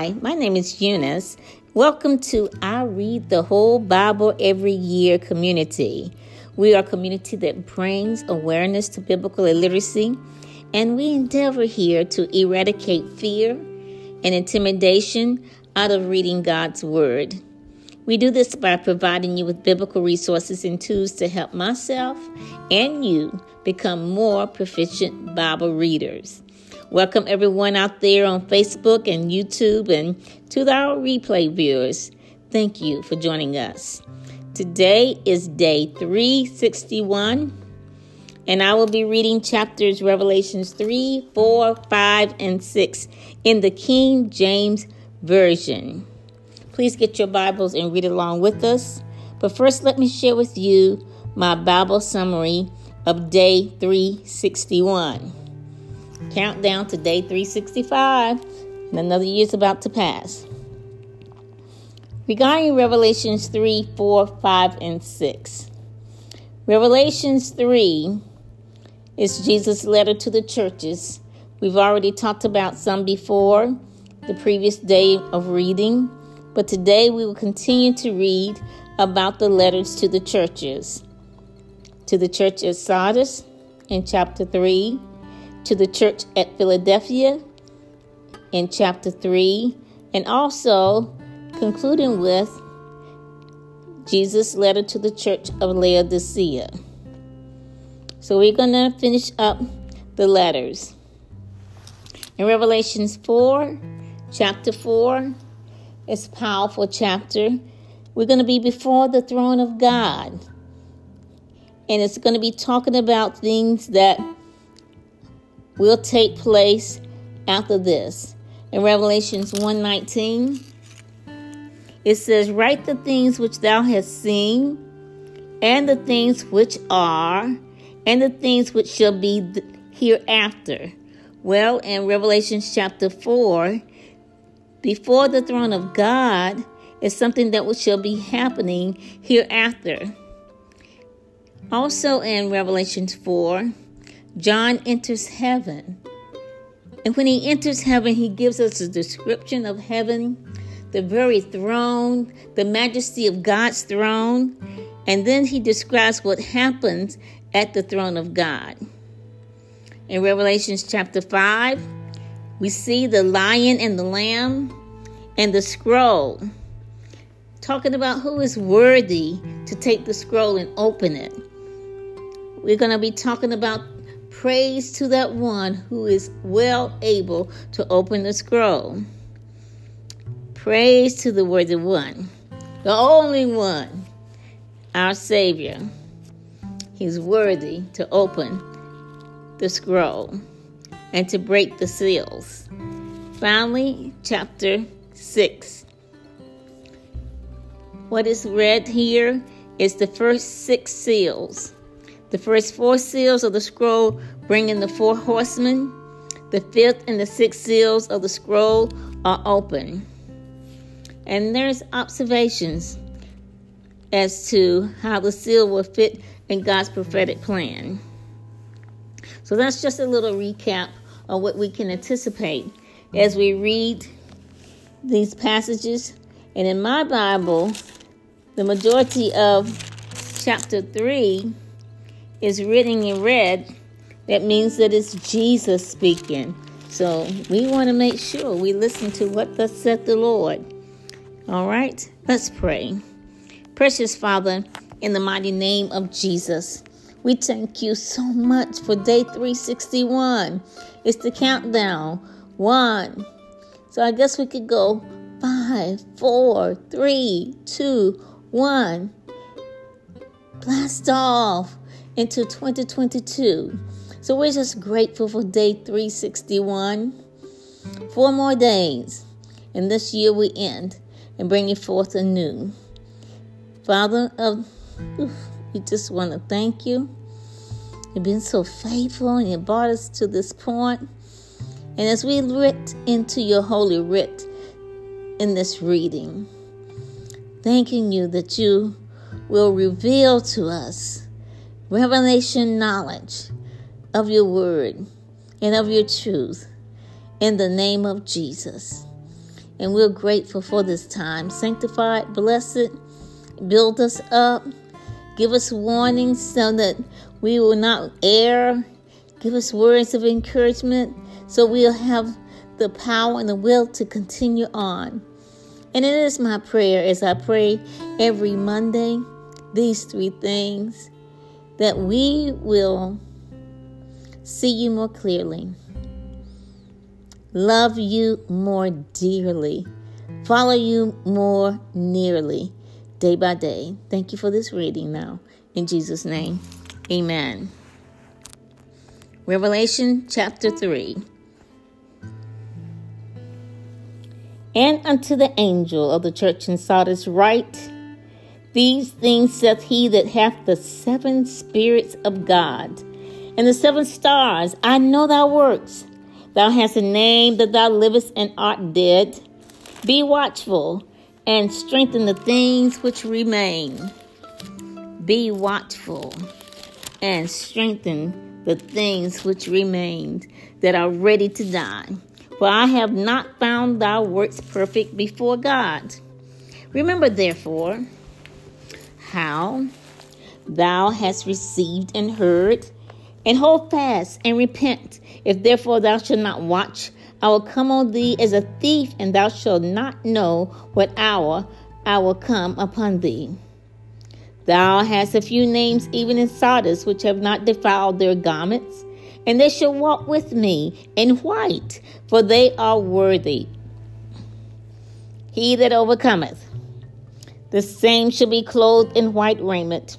Hi, my name is Eunice. Welcome to I Read the Whole Bible Every Year community. We are a community that brings awareness to biblical illiteracy, and we endeavor here to eradicate fear and intimidation out of reading God's Word. We do this by providing you with biblical resources and tools to help myself and you become more proficient Bible readers. Welcome everyone out there on Facebook and YouTube and to our replay viewers. Thank you for joining us. Today is day 361, and I will be reading chapters Revelations 3, 4, 5, and 6 in the King James Version. Please get your Bibles and read along with us. But first, let me share with you my Bible summary of day 361. Countdown to day 365, and another year is about to pass. Regarding Revelations 3, 4, 5, and 6. Revelations 3 is Jesus' letter to the churches. We've already talked about some before the previous day of reading, but today we will continue to read about the letters to the churches. To the church at Sardis in chapter 3, to the church at Philadelphia in chapter 3, and also concluding with Jesus' letter to the church of Laodicea. So we're going to finish up the letters. In Revelations 4, chapter 4, it's a powerful chapter. We're going to be before the throne of God. And it's going to be talking about things that will take place after this. In Revelations 1:19, it says, "Write the things which thou hast seen, and the things which are, and the things which shall be hereafter." Well, in Revelation chapter 4, before the throne of God is something that shall be happening hereafter. Also in Revelation 4, John enters heaven. And when he enters heaven, he gives us a description of heaven, the very throne, the majesty of God's throne. And then he describes what happens at the throne of God. In Revelations chapter 5, we see the lion and the lamb and the scroll, talking about who is worthy to take the scroll and open it. We're going to be talking about Praise to that one who is well able to open the scroll. Praise to the worthy one, the only one, our Savior. He's worthy to open the scroll and to break the seals. Finally, chapter 6. What is read here is the first six seals. The first four seals of the scroll bring in the four horsemen. The fifth and the sixth seals of the scroll are open. And there's observations as to how the seal will fit in God's prophetic plan. So that's just a little recap of what we can anticipate as we read these passages. And in my Bible, the majority of chapter 3 is written in red, that means that it's Jesus speaking. So we want to make sure we listen to what thus said the Lord. All right, let's pray. Precious Father, in the mighty name of Jesus, we thank you so much for day 361. It's the countdown. One. So I guess we could go five, four, three, two, one. Blast off into 2022. So we're just grateful for day 361. Four more days, and this year we end and bring it forth anew. Father, uh, we just want to thank you. You've been so faithful and you brought us to this point. And as we looked into your holy writ in this reading, thanking you that you will reveal to us revelation knowledge of your word and of your truth in the name of Jesus. And we're grateful for this time. Sanctify it, bless it, build us up, give us warnings so that we will not err. Give us words of encouragement so we'll have the power and the will to continue on. And it is my prayer as I pray every Monday these three things that we will see you more clearly, love you more dearly, follow you more nearly day by day. Thank you for this reading now. In Jesus' name, amen. Revelation chapter 3. And unto the angel of the church in Sardis write, These things saith he that hath the seven spirits of God and the seven stars. I know thy works. Thou hast a name that thou livest and art dead. Be watchful and strengthen the things which remain. Be watchful and strengthen the things which remain that are ready to die. For I have not found thy works perfect before God. Remember, therefore, how thou hast received and heard, and hold fast and repent. If therefore thou shalt not watch, I will come on thee as a thief, and thou shalt not know what hour I will come upon thee. Thou hast a few names even in Sardis which have not defiled their garments and they shall walk with me in white, for they are worthy. He that overcometh, the same shall be clothed in white raiment,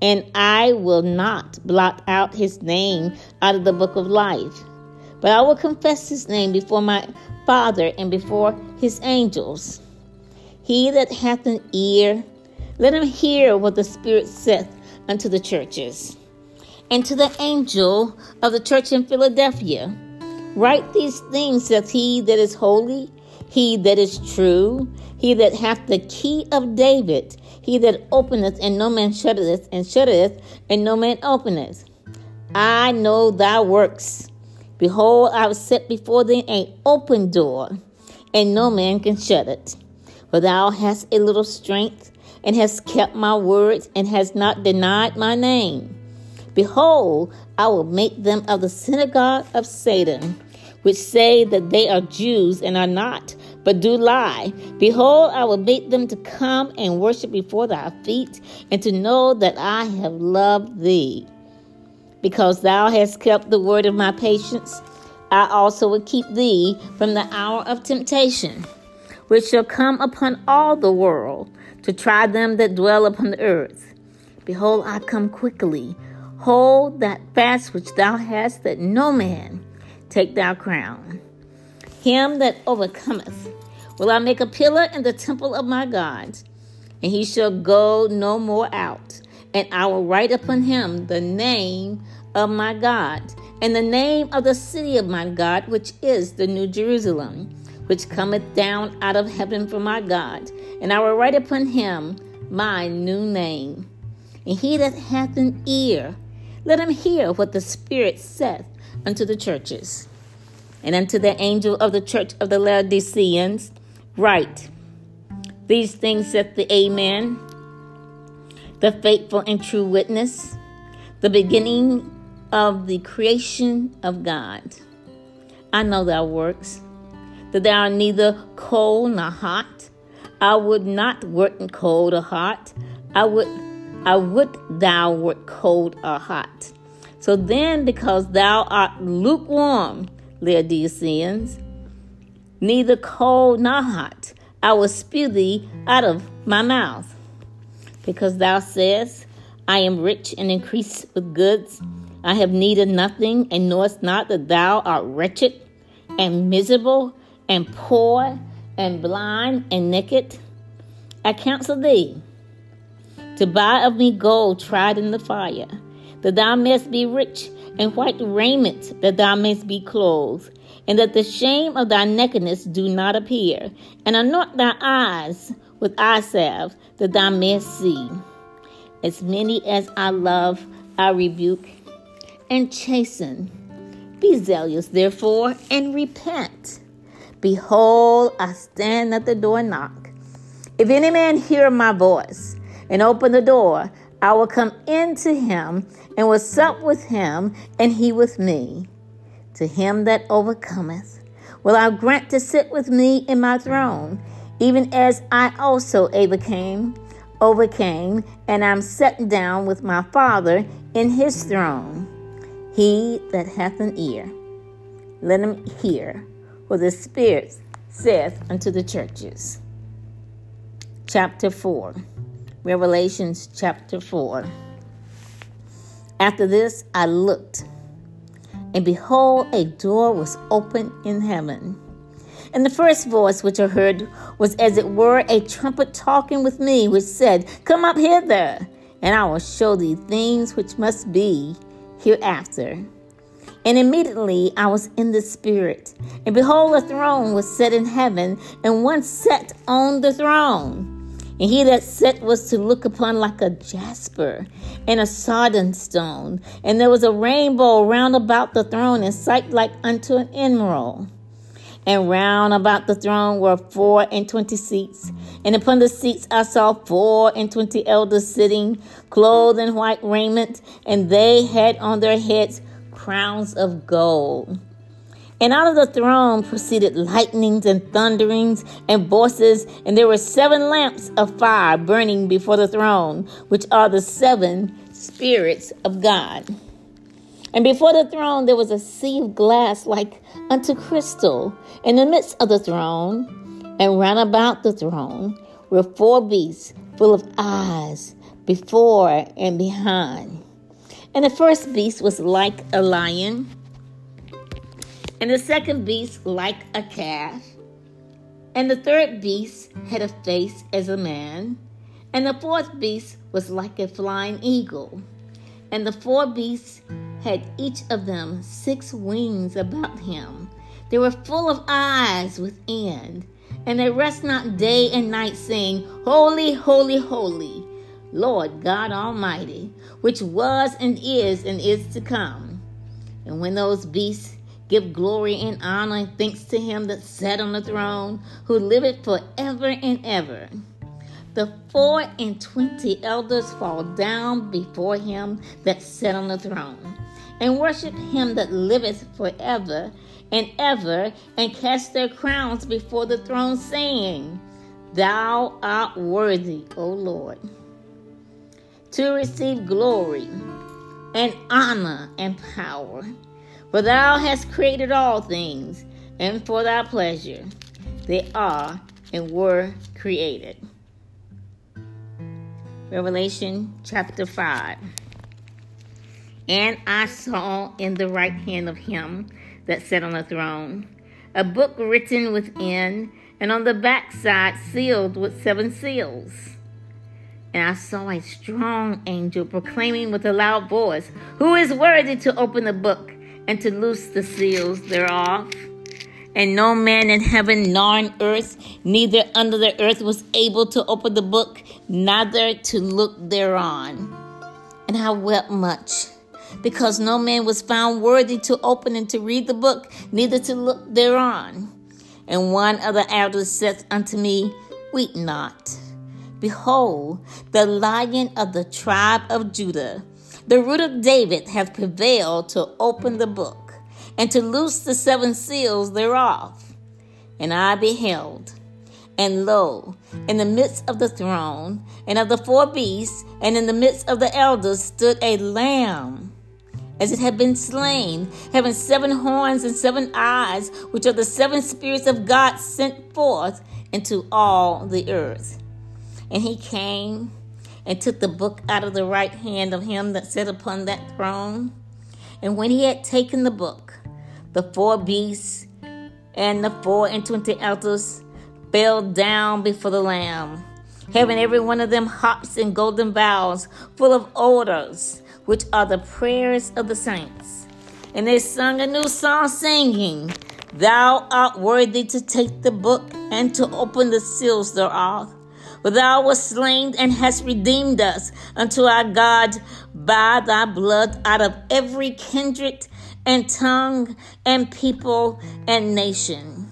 and I will not blot out his name out of the book of life, but I will confess his name before my Father and before his angels. He that hath an ear, let him hear what the Spirit saith unto the churches and to the angel of the church in Philadelphia. Write these things, saith he that is holy, he that is true, he that hath the key of David, he that openeth and no man shutteth, and shutteth and no man openeth. I know thy works. Behold, I have set before thee an open door, and no man can shut it. For thou hast a little strength, and hast kept my words, and hast not denied my name. Behold, I will make them of the synagogue of Satan, which say that they are Jews and are not, but do lie. Behold, I will make them to come and worship before thy feet, and to know that I have loved thee. Because thou hast kept the word of my patience, I also will keep thee from the hour of temptation, which shall come upon all the world to try them that dwell upon the earth. Behold, I come quickly. Hold that fast which thou hast, that no man take thy crown. Him that overcometh will I make a pillar in the temple of my God, and he shall go no more out. And I will write upon him the name of my God, and the name of the city of my God, which is the New Jerusalem, which cometh down out of heaven from my God. And I will write upon him my new name. And he that hath an ear, let him hear what the Spirit saith unto the churches. And unto the angel of the church of the Laodiceans, write These things saith the Amen, the faithful and true witness, the beginning of the creation of God. I know thy works, that thou art neither cold nor hot. I would not work in cold or hot. I would I would thou wert cold or hot. So then, because thou art lukewarm, Laodiceans, neither cold nor hot, I will spew thee out of my mouth. Because thou sayest, I am rich and increase with goods. I have need of nothing, and knowest not that thou art wretched and miserable and poor and blind and naked. I counsel thee to buy of me gold tried in the fire, that thou mayest be rich, and white raiment, that thou mayest be clothed, and that the shame of thy nakedness do not appear, and anoint thy eyes with eye salve, that thou mayest see. As many as I love, I rebuke and chasten. Be zealous, therefore, and repent. Behold, I stand at the door and knock. If any man hear my voice and open the door, I will come in to him and will sup with him, and he with me. To him that overcometh, will I grant to sit with me in my throne, even as I also overcame, overcame, and am set down with my Father in his throne. He that hath an ear, let him hear what the Spirit saith unto the churches. Chapter 4 Revelations chapter 4. After this I looked, and behold, a door was opened in heaven. And the first voice which I heard was as it were a trumpet talking with me, which said, Come up hither, and I will show thee things which must be hereafter. And immediately I was in the Spirit, and behold, a throne was set in heaven, and one sat on the throne. And he that sat was to look upon like a jasper and a sardine stone. And there was a rainbow round about the throne, in sight like unto an emerald. And round about the throne were four and twenty seats. And upon the seats I saw four and twenty elders sitting, clothed in white raiment, and they had on their heads crowns of gold. And out of the throne proceeded lightnings and thunderings and voices, and there were seven lamps of fire burning before the throne, which are the seven spirits of God. And before the throne there was a sea of glass like unto crystal in the midst of the throne, and round about the throne were four beasts full of eyes before and behind. And the first beast was like a lion and the second beast like a calf. And the third beast had a face as a man. And the fourth beast was like a flying eagle. And the four beasts had each of them six wings about him. They were full of eyes within. And they rest not day and night, saying, Holy, holy, holy, Lord God Almighty, which was and is and is to come. And when those beasts Give glory and honor and thanks to him that sat on the throne, who liveth forever and ever. The four and twenty elders fall down before him that sat on the throne, and worship him that liveth forever and ever, and cast their crowns before the throne, saying, Thou art worthy, O Lord, to receive glory and honor and power for thou hast created all things, and for thy pleasure they are and were created. Revelation chapter 5. And I saw in the right hand of him that sat on the throne a book written within, and on the backside sealed with seven seals. And I saw a strong angel proclaiming with a loud voice, Who is worthy to open the book and to loose the seals thereof. And no man in heaven nor on earth, neither under the earth, was able to open the book, neither to look thereon. And I wept much, because no man was found worthy to open and to read the book, neither to look thereon. And one of the elders said unto me, Weep not. Behold, the lion of the tribe of Judah the root of David hath prevailed to open the book and to loose the seven seals thereof. And I beheld, and lo, in the midst of the throne and of the four beasts, and in the midst of the elders, stood a lamb, as it had been slain, having seven horns and seven eyes, which are the seven spirits of God sent forth into all the earth. And he came and took the book out of the right hand of him that sat upon that throne. And when he had taken the book, the four beasts and the four and twenty elders fell down before the Lamb, having every one of them harps and golden bowls full of odors, which are the prayers of the saints. And they sung a new song, singing, Thou art worthy to take the book and to open the seals thereof. For thou wast slain and hast redeemed us unto our God by thy blood out of every kindred and tongue and people and nation.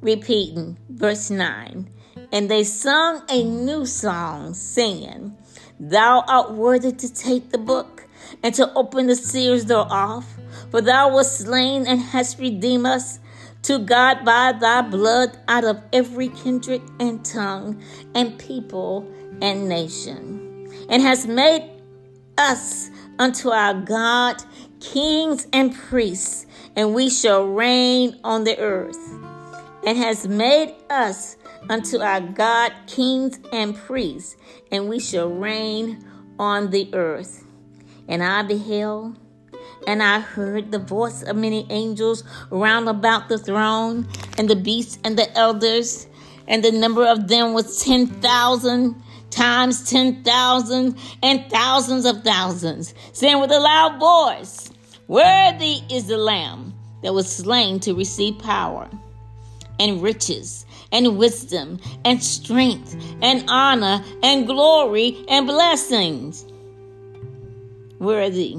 repeating verse 9. And they sung a new song, saying, Thou art worthy to take the book and to open the seals thereof, for thou wast slain and hast redeemed us to God by thy blood out of every kindred and tongue and people and nation, and has made us unto our God kings and priests, and we shall reign on the earth, and has made us unto our God kings and priests, and we shall reign on the earth. And I beheld, and I heard the voice of many angels round about the throne, and the beasts and the elders, and the number of them was ten thousand times ten thousand and thousands of thousands, saying with a loud voice, Worthy is the Lamb that was slain to receive power and riches and wisdom and strength and honor and glory and blessings. Worthy.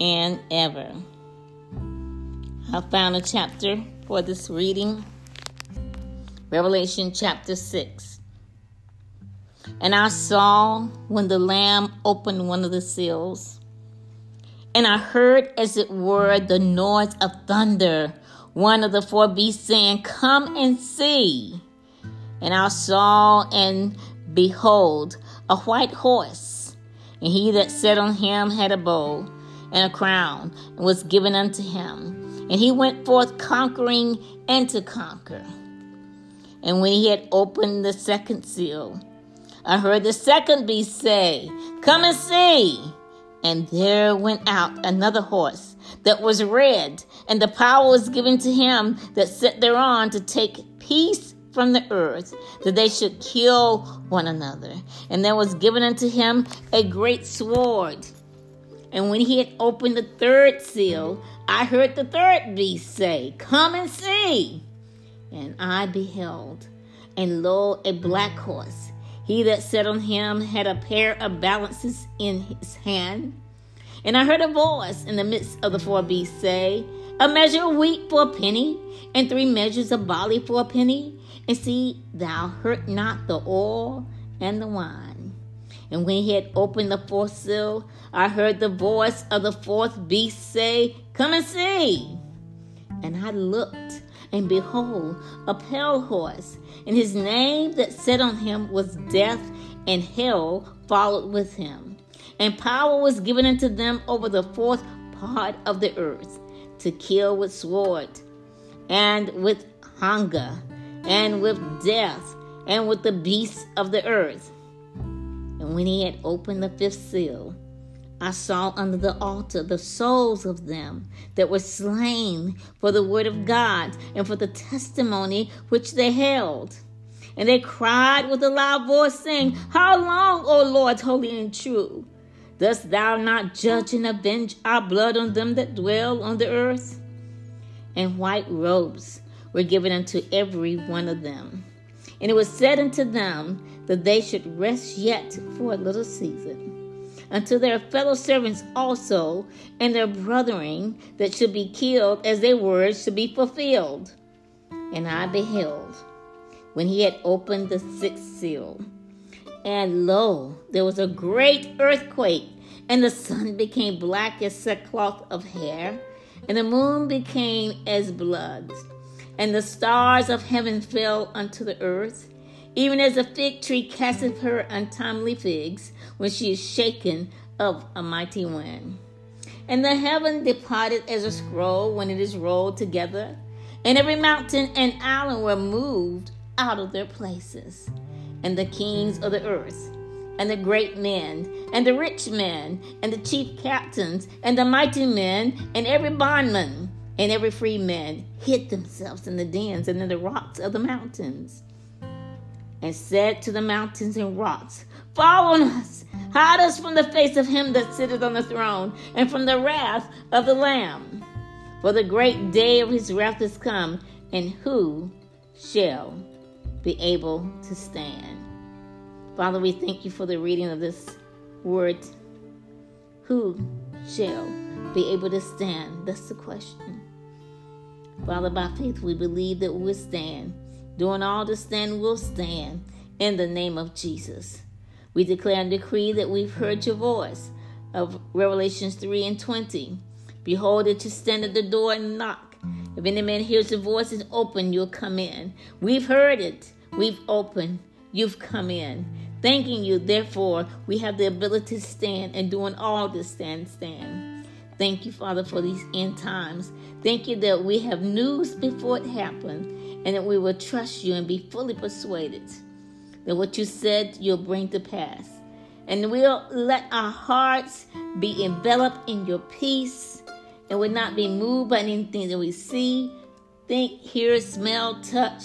and ever. I found a chapter for this reading Revelation chapter 6. And I saw when the Lamb opened one of the seals, and I heard as it were the noise of thunder one of the four beasts saying, Come and see. And I saw and behold a white horse, and he that sat on him had a bow and a crown, was given unto him. And he went forth conquering and to conquer. And when he had opened the second seal, I heard the second beast say, Come and see. And there went out another horse that was red, and the power was given to him that sat thereon to take peace from the earth, that they should kill one another. And there was given unto him a great sword. And when he had opened the third seal, I heard the third beast say, Come and see. And I beheld, and lo, a black horse. He that sat on him had a pair of balances in his hand and I heard a voice in the midst of the four beasts say, A measure of wheat for a penny, and three measures of barley for a penny. And see, thou hurt not the oil and the wine. And when he had opened the fourth seal, I heard the voice of the fourth beast say, Come and see. And I looked, and behold, a pale horse, and his name that sat on him was Death, and hell followed with him and power was given unto them over the fourth part of the earth to kill with sword, and with hunger, and with death, and with the beasts of the earth. And when he had opened the fifth seal, I saw under the altar the souls of them that were slain for the word of God and for the testimony which they held. And they cried with a loud voice, saying, How long, O Lord, holy and true? Dost thou not judge and avenge our blood on them that dwell on the earth? And white robes were given unto every one of them. And it was said unto them that they should rest yet for a little season, until their fellow servants also and their brethren that should be killed as their words should be fulfilled. And I beheld when he had opened the sixth seal and lo, there was a great earthquake, and the sun became black as sackcloth of hair, and the moon became as blood, and the stars of heaven fell unto the earth, even as a fig tree casteth her untimely figs when she is shaken of a mighty wind. And the heaven departed as a scroll when it is rolled together, and every mountain and island were moved out of their places and the kings of the earth, and the great men, and the rich men, and the chief captains, and the mighty men, and every bondman, and every free man hid themselves in the dens and in the rocks of the mountains, and said to the mountains and rocks, Fall on us, hide us from the face of him that sitteth on the throne, and from the wrath of the Lamb. For the great day of his wrath is come, and who shall be able to stand? Father, we thank you for the reading of this word. Who shall be able to stand? That's the question. Father, by faith, we believe that we'll stand. Doing all to stand, we'll stand in the name of Jesus. We declare and decree that we've heard your voice of Revelations 3 and 20. Behold, that you stand at the door and knock. If any man hears your voice and open, you'll come in. We've heard it. We've opened. You've come in. Thanking you, therefore, we have the ability to stand and doing all to stand, stand. Thank you, Father, for these end times. Thank you that we have news before it happened and that we will trust you and be fully persuaded that what you said you'll bring to pass. And we'll let our hearts be enveloped in your peace and will not be moved by anything that we see, think, hear, smell, touch,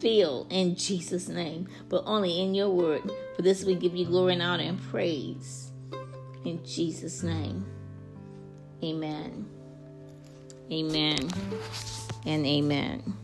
feel in Jesus' name, but only in your word. For this we give you glory and honor and praise. In Jesus' name. Amen. Amen. And amen.